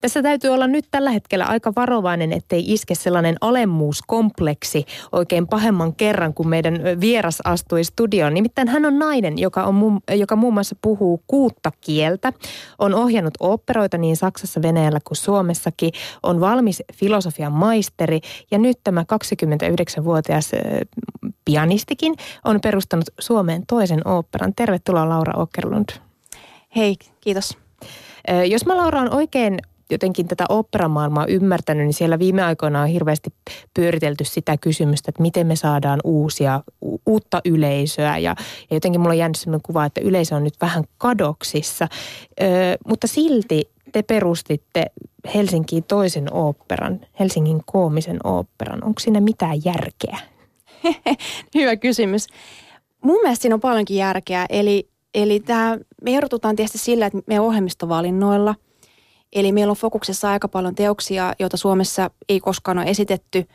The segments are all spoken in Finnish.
Tässä täytyy olla nyt tällä hetkellä aika varovainen, ettei iske sellainen alemmuuskompleksi oikein pahemman kerran, kun meidän vieras astui studioon. Nimittäin hän on nainen, joka, on, joka muun muassa puhuu kuutta kieltä, on ohjannut operoita niin Saksassa, Venäjällä kuin Suomessakin, on valmis filosofian maisteri ja nyt tämä 29-vuotias pianistikin on perustanut Suomeen toisen oopperan. Tervetuloa Laura Åkerlund. Hei, kiitos. Jos mä Laura on oikein jotenkin tätä operamaailmaa ymmärtänyt, niin siellä viime aikoina on hirveästi pyöritelty sitä kysymystä, että miten me saadaan uusia, u- uutta yleisöä. Ja, ja jotenkin mulla on jäänyt sellainen kuva, että yleisö on nyt vähän kadoksissa. Ö, mutta silti te perustitte Helsinkiin toisen oopperan, Helsingin koomisen oopperan. Onko siinä mitään järkeä? Hyvä kysymys. Mun mielestä siinä on paljonkin järkeä. Eli, eli tämä, me erotutaan tietysti sillä, että me ohjelmistovalinnoilla – Eli meillä on fokuksessa aika paljon teoksia, joita Suomessa ei koskaan ole esitetty,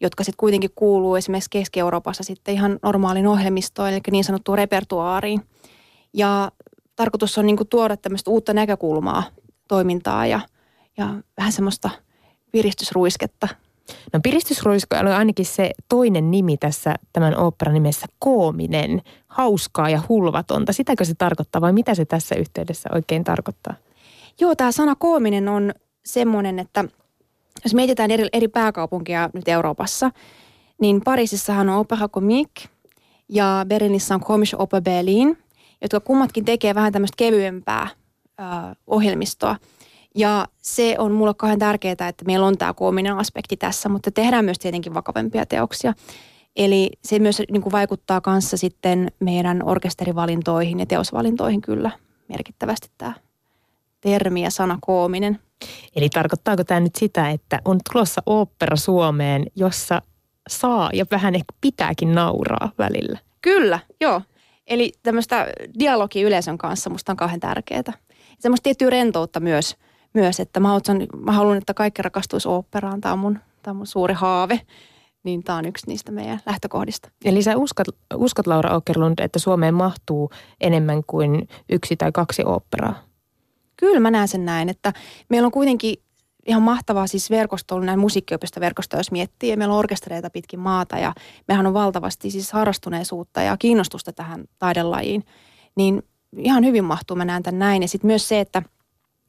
jotka sitten kuitenkin kuuluu esimerkiksi Keski-Euroopassa sitten ihan normaaliin ohjelmistoon, eli niin sanottuun repertuaariin. Ja tarkoitus on niin tuoda tämmöistä uutta näkökulmaa toimintaa ja, ja vähän semmoista piristysruisketta. No piristysruiske oli ainakin se toinen nimi tässä tämän oopperan nimessä, koominen, hauskaa ja hulvatonta. Sitäkö se tarkoittaa vai mitä se tässä yhteydessä oikein tarkoittaa? Joo, tämä sana koominen on semmoinen, että jos mietitään eri, eri pääkaupunkia nyt Euroopassa, niin Pariisissahan on Opera Comique ja Berliinissä on Komische Oper Berlin, jotka kummatkin tekee vähän tämmöistä kevyempää ö, ohjelmistoa. Ja se on mulle kauhean tärkeää, että meillä on tämä koominen aspekti tässä, mutta tehdään myös tietenkin vakavempia teoksia. Eli se myös niin kuin vaikuttaa kanssa sitten meidän orkesterivalintoihin ja teosvalintoihin kyllä merkittävästi tämä termi ja sana koominen. Eli tarkoittaako tämä nyt sitä, että on tulossa opera Suomeen, jossa saa ja vähän ehkä pitääkin nauraa välillä? Kyllä, joo. Eli tämmöistä dialogia yleisön kanssa musta on kauhean tärkeää. Semmoista tiettyä rentoutta myös, myös että mä, otsan, mä haluan, että kaikki rakastuisi oopperaan. Tämä on mun, tämä on mun suuri haave. Niin tämä on yksi niistä meidän lähtökohdista. Eli sä uskot, uskot Laura Okerlund, että Suomeen mahtuu enemmän kuin yksi tai kaksi oopperaa? Kyllä mä näen sen näin, että meillä on kuitenkin ihan mahtavaa siis verkosto ollut näin musiikkiopistoverkosto, jos miettii. Ja meillä on orkestereita pitkin maata ja mehän on valtavasti siis harrastuneisuutta ja kiinnostusta tähän taidelajiin. Niin ihan hyvin mahtuu, mä näen tämän näin. Ja sitten myös se, että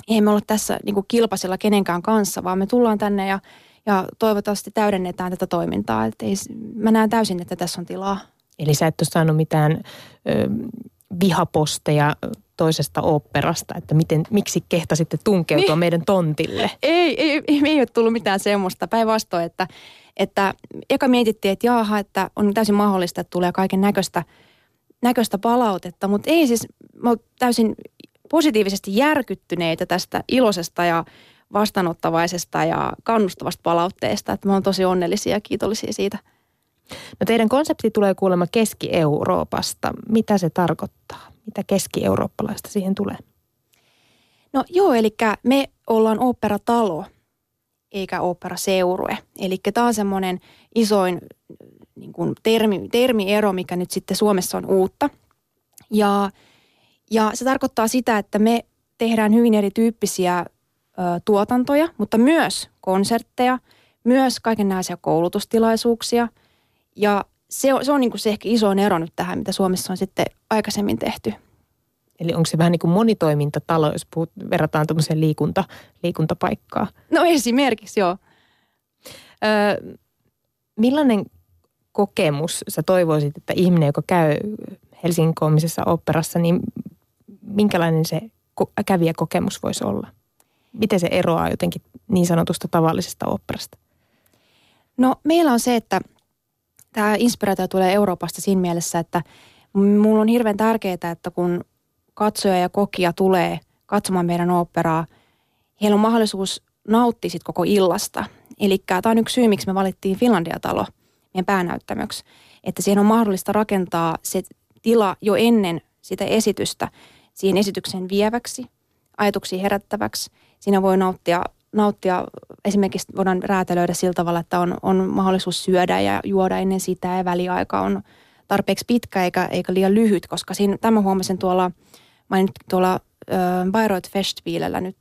ei me olla tässä niin kilpaisella kenenkään kanssa, vaan me tullaan tänne ja, ja toivottavasti täydennetään tätä toimintaa. Et ei, mä näen täysin, että tässä on tilaa. Eli sä et ole saanut mitään ö, vihaposteja toisesta oopperasta, että miten, miksi kehtasitte tunkeutua niin. meidän tontille? Ei, ei, ei, ei ole tullut mitään semmoista. Päinvastoin, että, että eka mietittiin, että jaaha, että on täysin mahdollista, että tulee kaiken näköistä, näköistä palautetta, mutta ei siis, mä täysin positiivisesti järkyttyneitä tästä iloisesta ja vastaanottavaisesta ja kannustavasta palautteesta, että mä oon tosi onnellisia ja kiitollisia siitä. No teidän konsepti tulee kuulemma Keski-Euroopasta. Mitä se tarkoittaa? Mitä keski-eurooppalaista siihen tulee? No joo, eli me ollaan oopperatalo eikä oopperaseurue. Eli tämä on semmoinen isoin niin kuin termi, termiero, mikä nyt sitten Suomessa on uutta. Ja, ja se tarkoittaa sitä, että me tehdään hyvin erityyppisiä ö, tuotantoja, mutta myös konsertteja, myös kaikenlaisia koulutustilaisuuksia – ja se on, se on niin kuin se ehkä iso ero nyt tähän, mitä Suomessa on sitten aikaisemmin tehty. Eli onko se vähän niin kuin monitoimintatalo, jos puhut, verrataan tuommoiseen liikunta, liikuntapaikkaa? No esimerkiksi, joo. Öö, millainen kokemus sä toivoisit, että ihminen, joka käy Helsingin koomisessa operassa, niin minkälainen se kävijäkokemus voisi olla? Miten se eroaa jotenkin niin sanotusta tavallisesta operasta? No meillä on se, että – tämä inspiraatio tulee Euroopasta siinä mielessä, että mulla on hirveän tärkeää, että kun katsoja ja kokija tulee katsomaan meidän operaa, heillä on mahdollisuus nauttia sit koko illasta. Eli tämä on yksi syy, miksi me valittiin Finlandia-talo meidän päänäyttämöksi. Että siihen on mahdollista rakentaa se tila jo ennen sitä esitystä siihen esityksen vieväksi, ajatuksia herättäväksi. Siinä voi nauttia nauttia, esimerkiksi voidaan räätälöidä sillä tavalla, että on, on mahdollisuus syödä ja juoda ennen sitä ja väliaika on tarpeeksi pitkä eikä, eikä liian lyhyt, koska siinä, tämä huomasin tuolla, mä nyt tuolla äh, Bayreuth Festspielellä nyt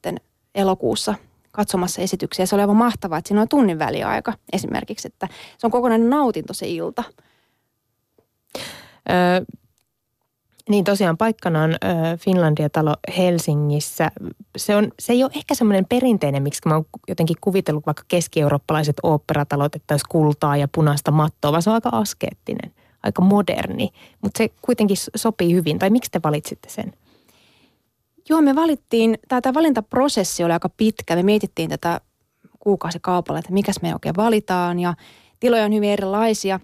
elokuussa katsomassa esityksiä. Se oli aivan mahtavaa, että siinä on tunnin väliaika esimerkiksi, että se on kokonainen nautinto se ilta. Öö, niin tosiaan paikkana on Finlandia-talo Helsingissä. Se, on, se ei ole ehkä semmoinen perinteinen, miksi mä oon jotenkin kuvitellut vaikka keski-eurooppalaiset oopperatalot, että olisi kultaa ja punaista mattoa, vaan se on aika askeettinen, aika moderni. Mutta se kuitenkin sopii hyvin. Tai miksi te valitsitte sen? Joo, me valittiin, tämä valintaprosessi oli aika pitkä. Me mietittiin tätä kuukausikaupalla, että mikäs me oikein valitaan ja tiloja on hyvin erilaisia.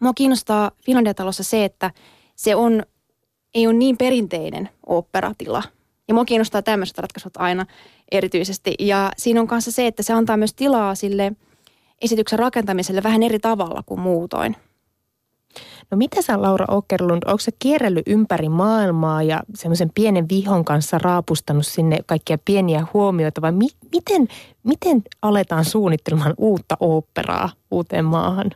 Mua kiinnostaa Finlandia-talossa se, että se on, ei ole niin perinteinen oopperatila. Ja mua kiinnostaa tämmöiset ratkaisut aina erityisesti. Ja siinä on kanssa se, että se antaa myös tilaa sille esityksen rakentamiselle vähän eri tavalla kuin muutoin – No mitä sä Laura Okerlund, onko se kierrellyt ympäri maailmaa ja semmoisen pienen vihon kanssa raapustanut sinne kaikkia pieniä huomioita vai mi- miten, miten aletaan suunnittelemaan uutta oopperaa uuteen maahan?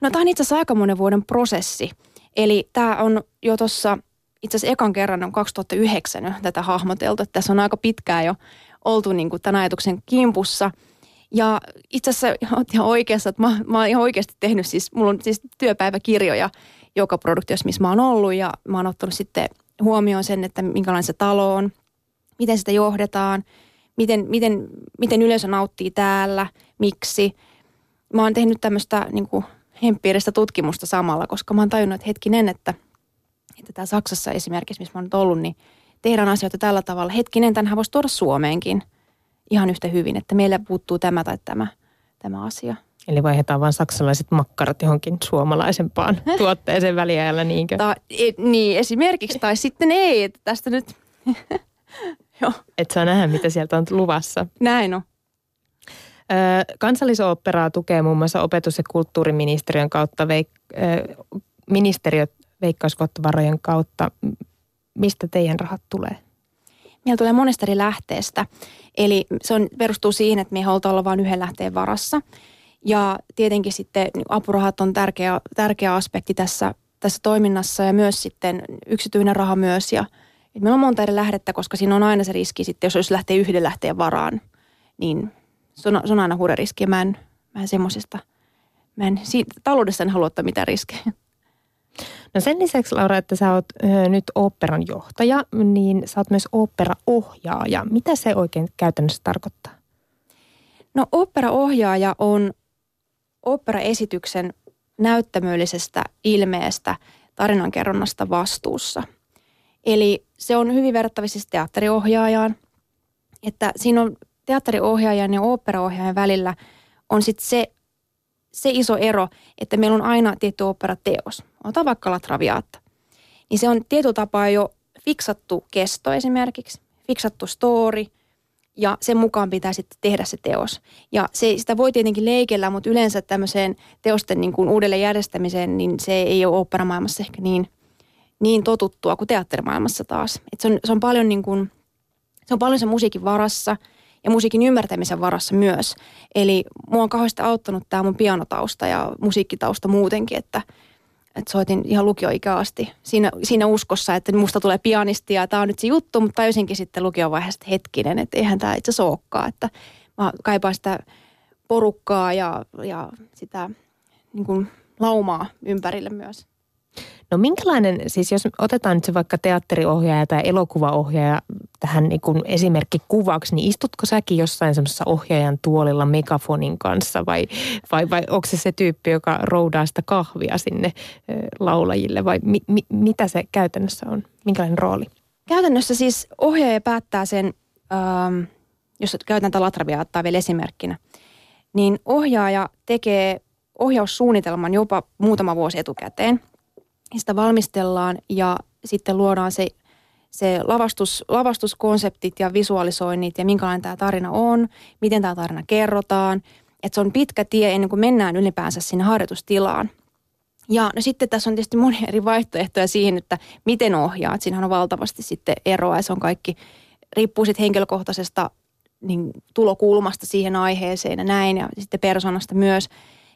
No tämä on itse asiassa aika monen vuoden prosessi. Eli tämä on jo tuossa itse asiassa ekan kerran on 2009 jo tätä hahmoteltu. Tässä on aika pitkään jo oltu niin kuin tämän ajatuksen kimpussa – ja itse asiassa olet ihan oikeassa, että mä, mä ihan oikeasti tehnyt siis, mulla on siis työpäiväkirjoja joka produktiossa, missä mä oon ollut ja mä oon ottanut sitten huomioon sen, että minkälainen se talo on, miten sitä johdetaan, miten, miten, miten yleisö nauttii täällä, miksi. Mä oon tehnyt tämmöistä niin kuin tutkimusta samalla, koska mä oon tajunnut, että hetkinen, että, että tää Saksassa esimerkiksi, missä mä oon nyt ollut, niin tehdään asioita tällä tavalla. Hetkinen, tämänhän voisi tuoda Suomeenkin – ihan yhtä hyvin, että meillä puuttuu tämä tai tämä, tämä asia. Eli vaihdetaan vain saksalaiset makkarat johonkin suomalaisempaan tuotteeseen väliajalla, niinkö? Ta, et, niin, esimerkiksi, tai sitten ei, että tästä nyt... Joo. Et saa nähdä, mitä sieltä on luvassa. Näin on. Kansallisoopperaa tukee muun muassa opetus- ja kulttuuriministeriön kautta, veik- ministeriöt veikkauskottovarojen kautta. Mistä teidän rahat tulee? Meillä tulee monesta eri lähteestä. Eli se on, perustuu siihen, että me ei haluta olla vain yhden lähteen varassa. Ja tietenkin sitten niin apurahat on tärkeä, tärkeä aspekti tässä, tässä toiminnassa ja myös sitten yksityinen raha myös. Ja, että meillä on monta eri lähdettä, koska siinä on aina se riski sitten, jos, jos lähtee yhden lähteen varaan, niin se on, se on aina hurja riski. mä en, mä en semmoisesta, mä en, siitä, taloudessa en halua ottaa mitään riskejä. No sen lisäksi Laura, että sä oot ö, nyt oopperan johtaja, niin sä oot myös oopperaohjaaja. Mitä se oikein käytännössä tarkoittaa? No oopperaohjaaja on oopperaesityksen näyttämöllisestä ilmeestä tarinankerronnasta vastuussa. Eli se on hyvin verrattavissa siis teatteriohjaajaan, että siinä on teatteriohjaajan ja oopperaohjaajan välillä on sitten se se iso ero, että meillä on aina tietty operateos. Otetaan vaikka La Traviata. Niin se on tietyllä tapaa jo fiksattu kesto esimerkiksi, fiksattu story ja sen mukaan pitää sitten tehdä se teos. Ja se, sitä voi tietenkin leikellä, mutta yleensä tämmöiseen teosten niin kuin uudelleen järjestämiseen, niin se ei ole operamaailmassa ehkä niin, niin totuttua kuin teatterimaailmassa taas. Et se, on, se on paljon niin kuin, se on paljon se musiikin varassa – ja musiikin ymmärtämisen varassa myös. Eli mua on kauheasti auttanut tämä mun pianotausta ja musiikkitausta muutenkin, että, että soitin ihan lukioikä asti siinä, siinä uskossa, että musta tulee pianisti ja tämä on nyt se juttu, mutta tajusinkin sitten lukiovaiheessa, että hetkinen, että eihän tämä itse asiassa olekaan, että mä kaipaan sitä porukkaa ja, ja sitä niin kuin laumaa ympärille myös. No minkälainen, siis jos otetaan nyt se vaikka teatteriohjaaja tai elokuvaohjaaja tähän niin kuin kuvaksi, niin istutko säkin jossain semmoisessa ohjaajan tuolilla megafonin kanssa vai, vai, vai onko se se tyyppi, joka roudaa sitä kahvia sinne laulajille vai mi, mi, mitä se käytännössä on? Minkälainen rooli? Käytännössä siis ohjaaja päättää sen, ähm, jos käytän tätä latraviaattaa vielä esimerkkinä, niin ohjaaja tekee ohjaussuunnitelman jopa muutama vuosi etukäteen – sitä valmistellaan ja sitten luodaan se, se lavastus, lavastuskonseptit ja visualisoinnit ja minkälainen tämä tarina on, miten tämä tarina kerrotaan. Että se on pitkä tie ennen kuin mennään ylipäänsä sinne harjoitustilaan. Ja no sitten tässä on tietysti monia eri vaihtoehtoja siihen, että miten ohjaat. Siinähän on valtavasti sitten eroa ja se on kaikki, riippuu sitten henkilökohtaisesta niin, tulokulmasta siihen aiheeseen ja näin ja sitten persoonasta myös.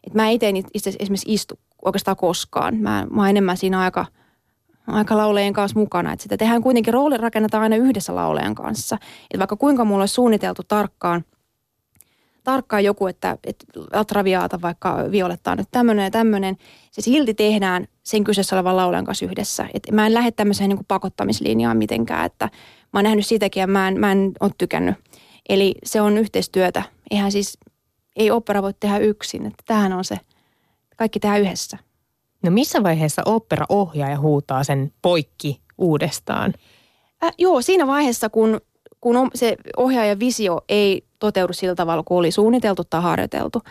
Et mä itse esimerkiksi istu oikeastaan koskaan. Mä, mä oon enemmän siinä aika, aika laulajien kanssa mukana. Et sitä tehdään kuitenkin, rooli rakennetaan aina yhdessä laulajan kanssa. Et vaikka kuinka mulla olisi suunniteltu tarkkaan tarkkaan joku, että, että Traviaata vaikka Violettaa nyt tämmöinen ja tämmöinen, se silti tehdään sen kyseessä olevan laulajan kanssa yhdessä. Et mä en lähde tämmöiseen niin pakottamislinjaan mitenkään, että mä oon nähnyt sitäkin ja mä en, mä en ole tykännyt. Eli se on yhteistyötä. Eihän siis, ei opera voi tehdä yksin, että tämähän on se, kaikki tehdään yhdessä. No missä vaiheessa opera-ohjaaja huutaa sen poikki uudestaan? Äh, joo, siinä vaiheessa, kun, kun se ohjaajan visio ei toteudu sillä tavalla, kun oli suunniteltu tai harjoiteltu.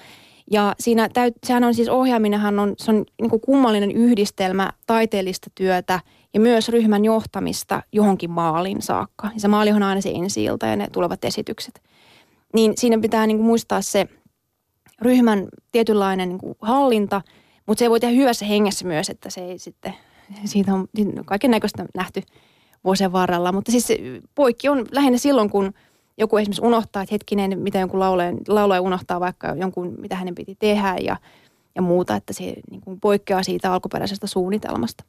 Ja siinä täyt, sehän on siis ohjaaminenhan on, se on niin kuin kummallinen yhdistelmä taiteellista työtä ja myös ryhmän johtamista johonkin maalin saakka. Ja se maali on aina se ensi ja ne tulevat esitykset. Niin siinä pitää niin kuin muistaa se ryhmän tietynlainen niin kuin hallinta, mutta se voi tehdä hyvässä hengessä myös, että se ei sitten, siitä on kaiken näköistä nähty vuosien varrella. Mutta siis poikki on lähinnä silloin, kun – joku esimerkiksi unohtaa, että hetkinen, mitä jonkun laulaja, laulaja unohtaa vaikka jonkun, mitä hänen piti tehdä ja, ja muuta, että se niin kuin poikkeaa siitä alkuperäisestä suunnitelmasta.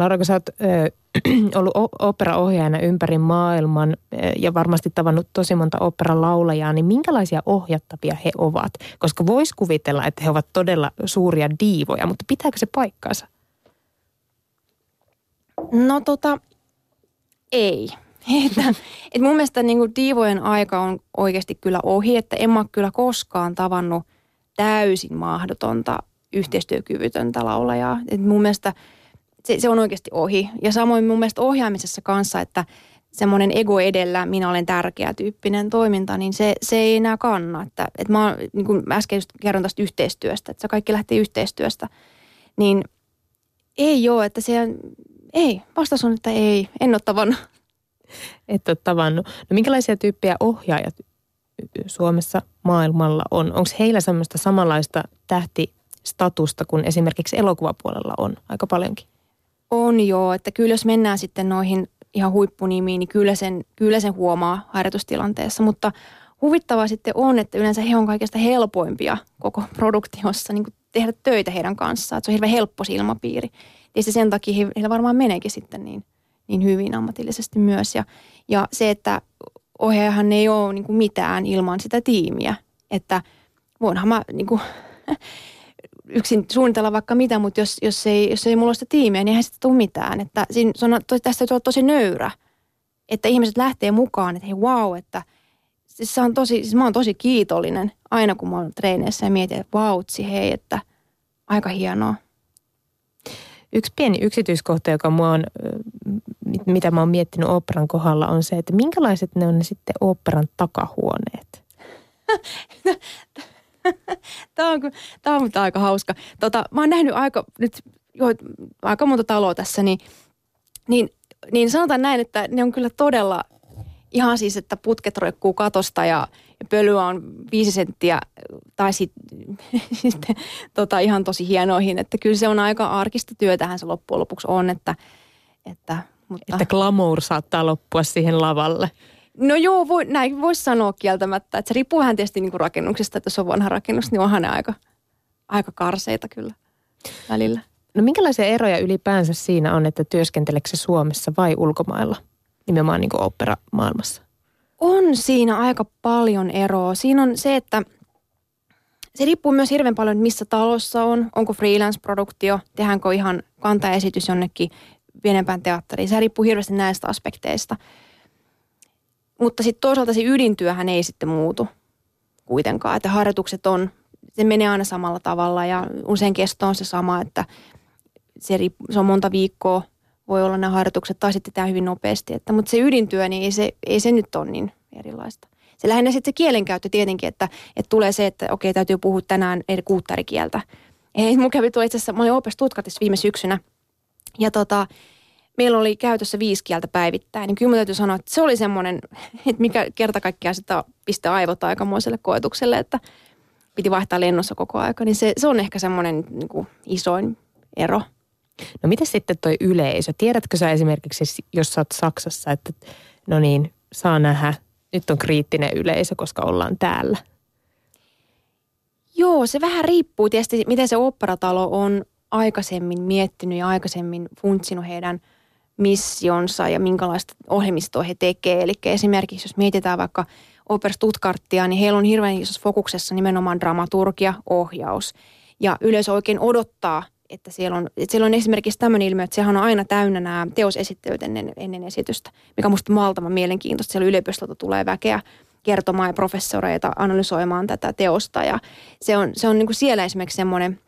Laura, kun sä oot ö, ollut operaohjaajana ympäri maailman ja varmasti tavannut tosi monta operalaulajaa, niin minkälaisia ohjattavia he ovat? Koska vois kuvitella, että he ovat todella suuria diivoja, mutta pitääkö se paikkaansa? No tota, ei. Että, että mun mielestä niin kuin diivojen aika on oikeasti kyllä ohi, että en mä kyllä koskaan tavannut täysin mahdotonta yhteistyökyvytöntä laulajaa. Että mun mielestä se, se on oikeasti ohi. Ja samoin mun mielestä ohjaamisessa kanssa, että semmoinen ego edellä, minä olen tärkeä tyyppinen toiminta, niin se, se ei enää kanna. Että, että mä, niin kuin äsken just kerron tästä yhteistyöstä, että se kaikki lähtee yhteistyöstä, niin ei ole, että se ei. Vastaus on, että ei. En ole tavannut et ole tavannut. No minkälaisia tyyppejä ohjaajat Suomessa maailmalla on? Onko heillä semmoista samanlaista tähtistatusta kuin esimerkiksi elokuvapuolella on aika paljonkin? On joo, että kyllä jos mennään sitten noihin ihan huippunimiin, niin kyllä sen, kyllä sen huomaa harjoitustilanteessa, mutta huvittavaa sitten on, että yleensä he on kaikista helpoimpia koko produktiossa niin tehdä töitä heidän kanssaan. Että se on hirveän helppo se ilmapiiri. Tietysti sen takia heillä varmaan meneekin sitten niin – niin hyvin ammatillisesti myös. Ja, ja se, että ohjaajahan ei ole niin mitään ilman sitä tiimiä. Että voinhan mä niin kuin, yksin suunnitella vaikka mitä, mutta jos, jos, ei, jos ei mulla ole sitä tiimiä, niin eihän sitä tule mitään. Että siinä, se on, tästä täytyy olla tosi nöyrä, että ihmiset lähtee mukaan, että hei wow, että siis, se on tosi, siis mä oon tosi kiitollinen aina kun mä oon treeneissä ja mietin, että vautsi, hei, että aika hienoa. Yksi pieni yksityiskohta, joka mua on, mitä mä oon miettinyt operan kohdalla, on se, että minkälaiset ne on ne sitten operan takahuoneet? tämä on, tämä on aika hauska. Tota, mä oon nähnyt aika, nyt, jo, aika monta taloa tässä, niin, niin, niin sanotaan näin, että ne on kyllä todella ihan siis, että putket roikkuu katosta ja pölyä on viisi senttiä tai sitten sit, tota, ihan tosi hienoihin. Että kyllä se on aika arkista työtähän se loppujen lopuksi on, että, että mutta... Että glamour saattaa loppua siihen lavalle. No joo, voi, näin voisi sanoa kieltämättä. Että se riippuu vähän tietysti niin kuin rakennuksesta, että jos on vanha rakennus, niin onhan ne aika, aika karseita kyllä välillä. No minkälaisia eroja ylipäänsä siinä on, että työskenteleekö Suomessa vai ulkomailla? Nimenomaan niin kuin opera-maailmassa. On siinä aika paljon eroa. Siinä on se, että se riippuu myös hirveän paljon, missä talossa on. Onko freelance-produktio, tehdäänkö ihan kantaesitys jonnekin pienempään teatteriin. Se riippuu hirveästi näistä aspekteista. Mutta sitten toisaalta se ydintyöhän ei sitten muutu kuitenkaan. Että harjoitukset on, se menee aina samalla tavalla ja usein kesto on se sama, että se, se on monta viikkoa voi olla nämä harjoitukset tai sitten tämä hyvin nopeasti. Että, mutta se ydintyö, niin ei se, ei se nyt ole niin erilaista. Se lähinnä sitten se kielenkäyttö tietenkin, että, että tulee se, että okei, täytyy puhua tänään eri kuuttarikieltä. Ei, mun kävi tuo itse asiassa, mä olin Opes viime syksynä ja tota, meillä oli käytössä viisi kieltä päivittäin, niin kyllä täytyy sanoa, että se oli semmoinen, että mikä kerta kaikkiaan sitä pistää aivot aikamoiselle koetukselle, että piti vaihtaa lennossa koko aika, niin se, se on ehkä semmoinen niin kuin isoin ero. No miten sitten toi yleisö? Tiedätkö sä esimerkiksi, jos sä oot Saksassa, että no niin, saa nähdä, nyt on kriittinen yleisö, koska ollaan täällä? Joo, se vähän riippuu tietysti, miten se operatalo on aikaisemmin miettinyt ja aikaisemmin funtsinut heidän missionsa ja minkälaista ohjelmistoa he tekee. Eli esimerkiksi jos mietitään vaikka Oper Stuttgartia, niin heillä on hirveän isossa fokuksessa nimenomaan dramaturgia, ohjaus. Ja yleisö oikein odottaa, että siellä on, että siellä on esimerkiksi tämmöinen ilmiö, että sehän on aina täynnä nämä teosesittelyt ennen, ennen esitystä, mikä on musta valtavan mielenkiintoista. Siellä yliopistolta tulee väkeä kertomaan ja professoreita analysoimaan tätä teosta ja se on, se on niin kuin siellä esimerkiksi semmoinen,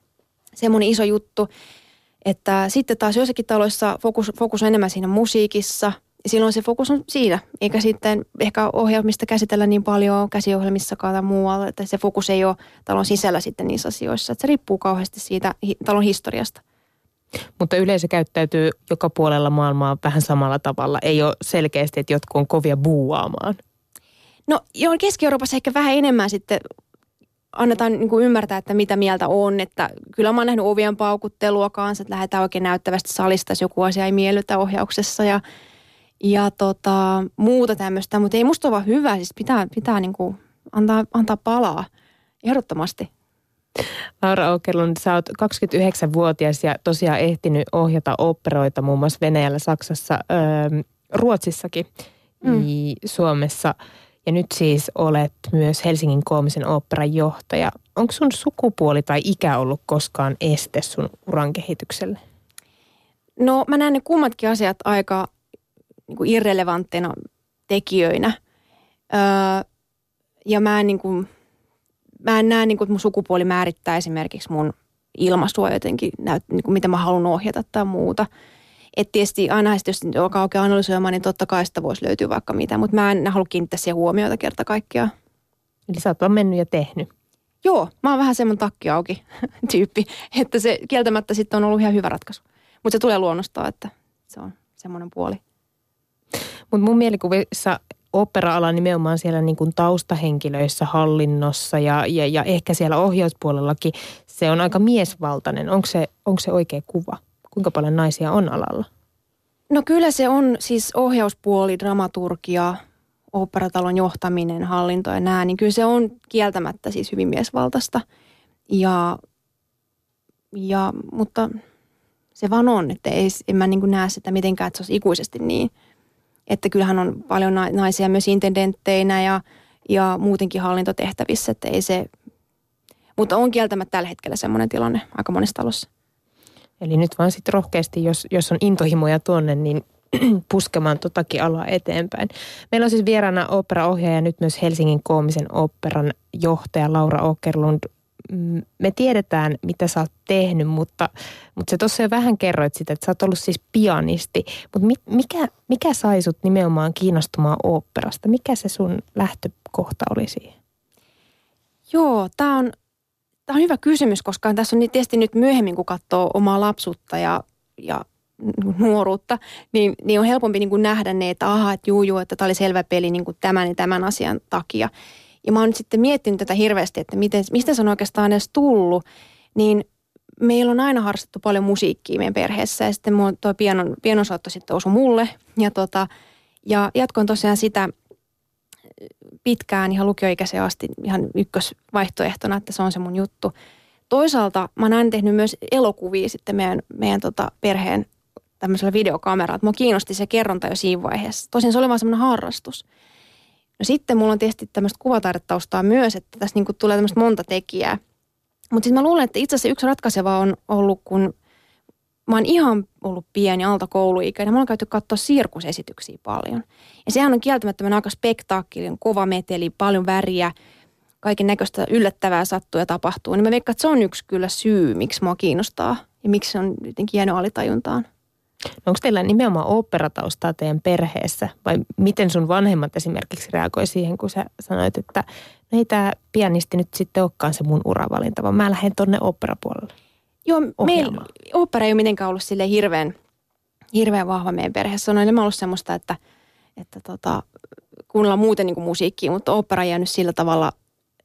semmoinen iso juttu, että sitten taas joissakin taloissa fokus, fokus on enemmän siinä musiikissa – silloin se fokus on siinä, eikä sitten ehkä ohjelmista käsitellä niin paljon käsiohjelmissakaan tai muualla, että se fokus ei ole talon sisällä sitten niissä asioissa. Että se riippuu kauheasti siitä talon historiasta. Mutta yleisö käyttäytyy joka puolella maailmaa vähän samalla tavalla. Ei ole selkeästi, että jotkut on kovia buuaamaan. No joo, Keski-Euroopassa ehkä vähän enemmän sitten annetaan niin kuin ymmärtää, että mitä mieltä on. Että kyllä mä oon nähnyt ovien paukuttelua kanssa, että lähdetään oikein näyttävästi salista, jos joku asia ei miellytä ohjauksessa ja – ja tota, muuta tämmöistä, mutta ei musta ole vaan hyvä, siis pitää, pitää niin kuin antaa, antaa palaa ehdottomasti. Laura Okerlund, sä oot 29-vuotias ja tosiaan ehtinyt ohjata operoita muun muassa Venäjällä, Saksassa, öö, Ruotsissakin, mm. Suomessa. Ja nyt siis olet myös Helsingin koomisen oopperan johtaja. Onko sun sukupuoli tai ikä ollut koskaan este sun uran kehitykselle? No mä näen ne kummatkin asiat aika niin kuin irrelevantteina tekijöinä. Öö, ja mä en, niin kuin, mä en näe, niin kuin, että mun sukupuoli määrittää esimerkiksi mun ilmaisua jotenkin, näyt, niin kuin, mitä mä haluan ohjata tai muuta. Et tietysti aina jos alkaa oikein analysoimaan, niin totta kai sitä voisi löytyä vaikka mitä, mutta mä en halua kiinnittää siihen huomiota kerta kaikkiaan. Eli sä oot vaan mennyt ja tehnyt. Joo, mä oon vähän semmoinen takki auki tyyppi, että se kieltämättä sitten on ollut ihan hyvä ratkaisu. Mutta se tulee luonnostaan, että se on semmoinen puoli. Mutta mun mielikuvissa opera-ala nimenomaan siellä niin kuin taustahenkilöissä, hallinnossa ja, ja, ja ehkä siellä ohjauspuolellakin, se on aika miesvaltainen. Onko se, onko se oikea kuva? Kuinka paljon naisia on alalla? No kyllä se on siis ohjauspuoli, dramaturgia, operatalon johtaminen, hallinto ja nää, niin kyllä se on kieltämättä siis hyvin miesvaltaista. Ja, ja, mutta se vaan on, että ei, en mä niin näe sitä mitenkään, että se olisi ikuisesti niin – että kyllähän on paljon naisia myös intendentteinä ja, ja muutenkin hallintotehtävissä, että ei se, mutta on kieltämättä tällä hetkellä semmoinen tilanne aika monessa talossa. Eli nyt vaan sitten rohkeasti, jos, jos on intohimoja tuonne, niin puskemaan totakin alaa eteenpäin. Meillä on siis vieraana operaohjaaja nyt myös Helsingin koomisen operan johtaja Laura Okerlund me tiedetään, mitä sä oot tehnyt, mutta, mutta sä tuossa jo vähän kerroit sitä, että sä oot ollut siis pianisti. Mutta mikä, mikä sai sut nimenomaan kiinnostumaan oopperasta? Mikä se sun lähtökohta oli siihen? Joo, tämä on, tää on hyvä kysymys, koska tässä on tietysti nyt myöhemmin, kun katsoo omaa lapsuutta ja, ja nuoruutta, niin, niin on helpompi niin kuin nähdä ne, että aha, että juu, juu, että tämä oli selvä peli niin kuin tämän ja tämän asian takia. Ja mä oon nyt sitten miettinyt tätä hirveästi, että miten, mistä se on oikeastaan edes tullut. Niin meillä on aina harrastettu paljon musiikkia meidän perheessä ja sitten tuo pianon, pianosoitto sitten osui mulle. Ja, tota, ja jatkoin tosiaan sitä pitkään ihan lukioikäiseen asti ihan ykkösvaihtoehtona, että se on se mun juttu. Toisaalta mä oon tehnyt myös elokuvia sitten meidän, meidän tota perheen tämmöisellä videokameralla. Mua kiinnosti se kerronta jo siinä vaiheessa. Tosin se oli vaan semmoinen harrastus. No sitten mulla on tietysti tämmöistä kuvataidetaustaa myös, että tässä niin tulee tämmöistä monta tekijää. Mutta sitten mä luulen, että itse asiassa yksi ratkaiseva on ollut, kun mä oon ihan ollut pieni alta kouluikäinen. Mulla on käyty katsoa sirkusesityksiä paljon. Ja sehän on kieltämättä aika spektaakkelinen, kova meteli, paljon väriä, kaiken näköistä yllättävää sattuu ja tapahtuu. Niin mä veikkaan, että se on yksi kyllä syy, miksi mua kiinnostaa ja miksi se on jotenkin jäänyt alitajuntaan. No onko teillä nimenomaan oopperataustaa teidän perheessä vai miten sun vanhemmat esimerkiksi reagoi siihen, kun sä sanoit, että no ei tämä pianisti nyt sitten olekaan se mun uravalinta, vaan mä lähden tonne oopperapuolelle? Joo, meillä ooppera ei ole mitenkään ollut sille hirveän, hirveän vahva meidän perheessä. On enemmän ollut semmoista, että, että tota, kuunnellaan muuten niin kuin musiikkia, mutta ooppera on jäänyt sillä tavalla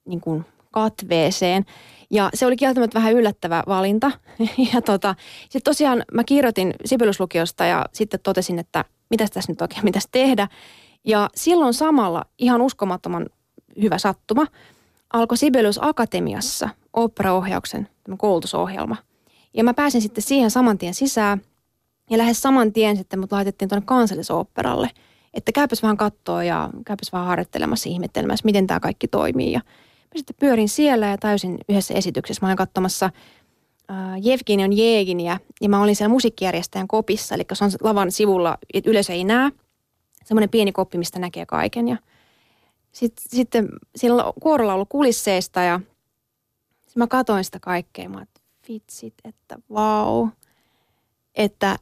niin kuin katveeseen. Ja se oli kieltämättä vähän yllättävä valinta. ja tota, sitten tosiaan mä kirjoitin Sibeluslukiosta ja sitten totesin, että mitä tässä nyt oikein mitäs tehdä. Ja silloin samalla ihan uskomattoman hyvä sattuma alkoi Sibelius Akatemiassa operaohjauksen koulutusohjelma. Ja mä pääsin sitten siihen saman tien sisään ja lähes saman tien sitten mut laitettiin tuonne kansallisoopperalle. että käypäs vähän kattoa ja käypäs vähän harjoittelemassa ihmettelemässä, miten tämä kaikki toimii. Ja mä sitten pyörin siellä ja täysin yhdessä esityksessä. Mä olin katsomassa äh, Jevgenion Jeeginiä ja mä olin siellä musiikkijärjestäjän kopissa, eli se on lavan sivulla, että yleisö ei näe. Semmoinen pieni koppi, mistä näkee kaiken ja sitten, sitten siellä kuorolla ollut kulisseista ja mä katoin sitä kaikkea. Mä vitsit, että vau, että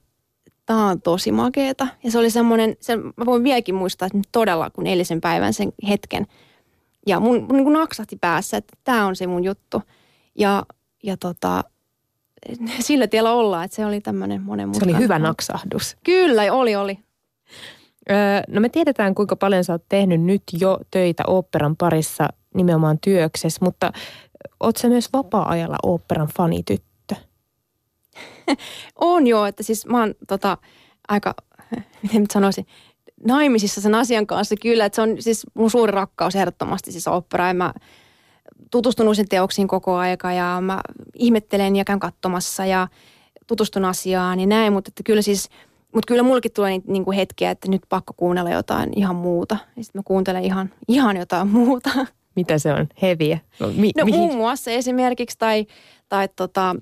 tämä on tosi makeeta. Ja se oli semmoinen, se, mä voin vieläkin muistaa, että todella kun eilisen päivän sen hetken. Ja mun, mun niin kuin naksahti päässä, että tämä on se mun juttu. Ja, ja tota, sillä tiellä ollaan, että se oli tämmöinen monen Se oli hyvä naksahdus. Kyllä, oli, oli. Öö, no me tiedetään, kuinka paljon sä oot tehnyt nyt jo töitä oopperan parissa nimenomaan työksessä, mutta oot sä myös vapaa-ajalla oopperan fanityttö? on joo, että siis mä oon tota, aika, miten nyt sanoisin, naimisissa sen asian kanssa kyllä, että se on siis mun suuri rakkaus ehdottomasti siis opera. Ja mä tutustunut sen teoksiin koko aika ja mä ihmettelen ja käyn katsomassa ja tutustun asiaan ja näin, mutta että kyllä siis, mutta kyllä mullakin tulee niitä niin kuin hetkiä, että nyt pakko kuunnella jotain ihan muuta. Ja sitten mä kuuntelen ihan, ihan jotain muuta. Mitä se on? Heviä? No, mi- no muun muassa esimerkiksi, tai, tai tota,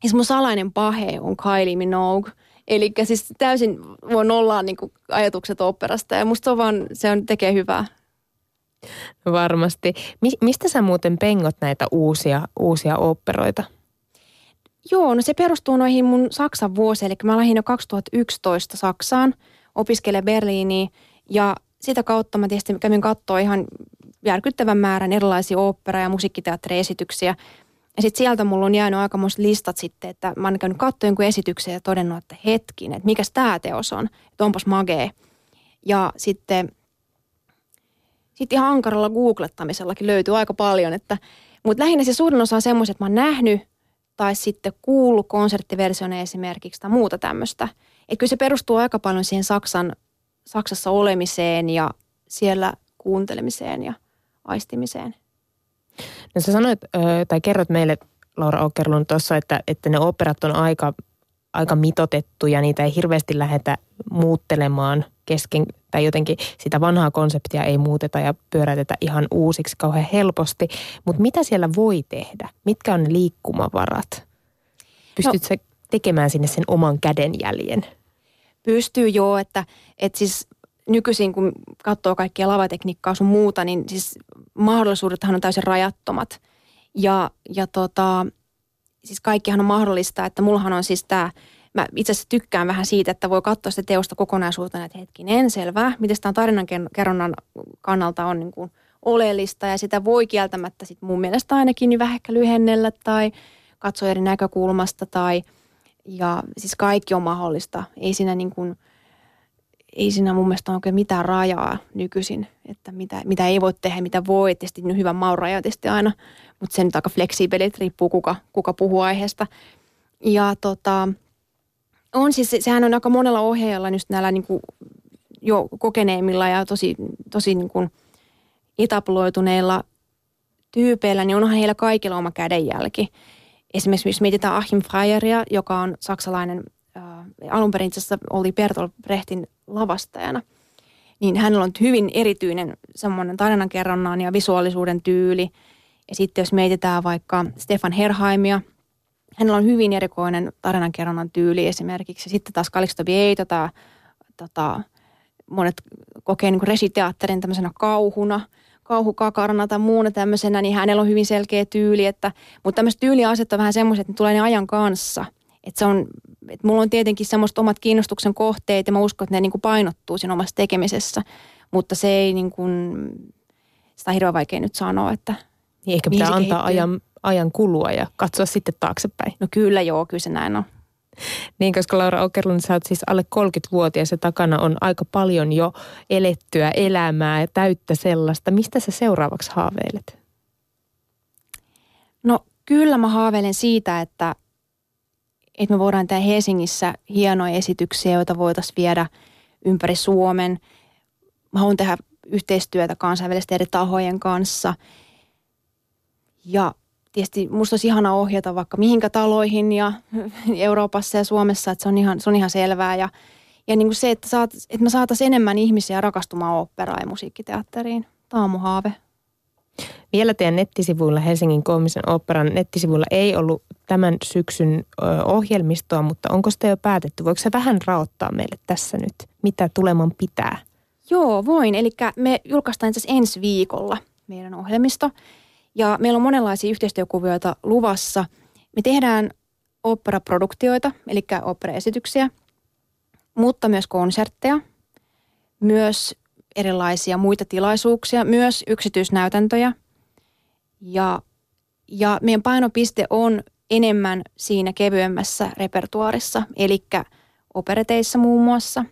siis mun salainen pahe on Kylie Minogue. Eli siis täysin voi nollaa niin kuin ajatukset operasta ja musta se on vaan, se on, tekee hyvää. Varmasti. Mi- mistä sä muuten pengot näitä uusia, uusia operoita? Joo, no se perustuu noihin mun Saksan vuosiin. Eli mä lähdin jo 2011 Saksaan, opiskele Berliiniin ja sitä kautta mä tietysti kävin katsoa ihan järkyttävän määrän erilaisia opera- ja musiikkiteatteriesityksiä. Ja sitten sieltä mulla on jäänyt aikamoiset listat sitten, että mä oon käynyt katsoa jonkun esityksen ja todennut, että hetkin, että mikä tämä teos on, että onpas magee. Ja sitten, sitten ihan ankaralla googlettamisellakin löytyy aika paljon, että, mutta lähinnä se suurin osa on semmoiset, että mä oon nähnyt tai sitten kuullut konserttiversiona esimerkiksi tai muuta tämmöistä. Että kyllä se perustuu aika paljon siihen Saksan, Saksassa olemiseen ja siellä kuuntelemiseen ja aistimiseen. No sä sanoit, tai kerrot meille, Laura Okerlund, tuossa, että, että ne operat on aika, aika mitotettu ja niitä ei hirveästi lähdetä muuttelemaan kesken, tai jotenkin sitä vanhaa konseptia ei muuteta ja pyöräytetä ihan uusiksi kauhean helposti. Mutta mitä siellä voi tehdä? Mitkä on ne liikkumavarat? Pystytkö no, tekemään sinne sen oman kädenjäljen? Pystyy joo, että, että siis nykyisin kun katsoo kaikkia lavatekniikkaa sun muuta, niin siis mahdollisuudethan on täysin rajattomat. Ja, ja tota, siis kaikkihan on mahdollista, että mullahan on siis tämä, mä itse asiassa tykkään vähän siitä, että voi katsoa sitä teosta kokonaisuutena, että hetkinen, selvä, miten tämä tarinankerronnan kannalta on niin kuin oleellista ja sitä voi kieltämättä sit mun mielestä ainakin niin vähän ehkä lyhennellä tai katsoa eri näkökulmasta tai ja siis kaikki on mahdollista. Ei siinä niin kuin – ei siinä mun mielestä ole oikein mitään rajaa nykyisin, että mitä, mitä ei voi tehdä, mitä voi. Tietysti no hyvä maun raja tietysti aina, mutta se nyt aika fleksiibelit, riippuu kuka, kuka puhuu aiheesta. Ja tota, on siis, sehän on aika monella ohjaajalla just näillä niin kuin jo kokeneemmilla ja tosi, tosi niin kuin etaploituneilla tyypeillä, niin onhan heillä kaikilla oma kädenjälki. Esimerkiksi jos mietitään Achim Freieria, joka on saksalainen alun perin oli Bertolt Brechtin lavastajana, niin hänellä on hyvin erityinen semmoinen tarinankerronnan ja visuaalisuuden tyyli. Ja sitten jos mietitään vaikka Stefan Herheimia, hänellä on hyvin erikoinen tarinankerronnan tyyli esimerkiksi. Sitten taas Calixto Vieita, tota, tota, monet kokee niin resiteatterin tämmöisenä kauhuna, kauhukakarana tai muuna tämmöisenä, niin hänellä on hyvin selkeä tyyli. Että, mutta tämmöiset tyyliaset on vähän semmoiset, että ne tulee ne ajan kanssa. Että se on että mulla on tietenkin semmoista omat kiinnostuksen kohteet ja mä uskon, että ne niin kuin painottuu siinä omassa tekemisessä, mutta se ei niin kuin, sitä on hirveän vaikea nyt sanoa, että niin ehkä pitää antaa ajan, ajan kulua ja katsoa sitten taaksepäin. No kyllä joo, kyllä se näin on. Niin, koska Laura Okerlund, sä oot siis alle 30-vuotias ja takana on aika paljon jo elettyä elämää ja täyttä sellaista. Mistä sä seuraavaksi haaveilet? No kyllä mä haaveilen siitä, että että me voidaan tehdä Helsingissä hienoja esityksiä, joita voitaisiin viedä ympäri Suomen. Mä haluan tehdä yhteistyötä kansainvälisten eri tahojen kanssa. Ja tietysti musta olisi ihana ohjata vaikka mihinkä taloihin ja Euroopassa ja Suomessa, että se on ihan, se on ihan selvää. Ja, ja niin kuin se, että, saat, että me saataisiin enemmän ihmisiä rakastumaan oopperaan ja musiikkiteatteriin. Tämä on mun haave. Vielä teidän nettisivuilla, Helsingin koomisen oopperan nettisivuilla ei ollut tämän syksyn ohjelmistoa, mutta onko sitä jo päätetty? Voiko se vähän raottaa meille tässä nyt, mitä tuleman pitää? Joo, voin. Eli me julkaistaan itse ensi viikolla meidän ohjelmisto. Ja meillä on monenlaisia yhteistyökuvioita luvassa. Me tehdään operaproduktioita, eli operaesityksiä, mutta myös konsertteja, myös erilaisia muita tilaisuuksia, myös yksityisnäytäntöjä. Ja, ja meidän painopiste on enemmän siinä kevyemmässä repertuarissa, eli opereteissa muun muassa.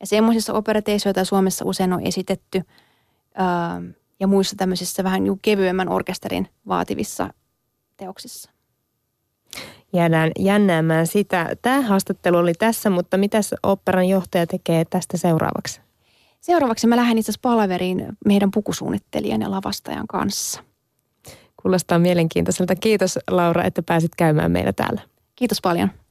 Ja semmoisissa opereteissa, joita Suomessa usein on esitetty, ää, ja muissa tämmöisissä vähän kevyemmän orkesterin vaativissa teoksissa. Jäädään jännäämään sitä. Tämä haastattelu oli tässä, mutta mitä operan johtaja tekee tästä seuraavaksi? Seuraavaksi mä lähden itse asiassa palaveriin meidän pukusuunnittelijan ja lavastajan kanssa. Kuulostaa mielenkiintoiselta. Kiitos Laura, että pääsit käymään meillä täällä. Kiitos paljon.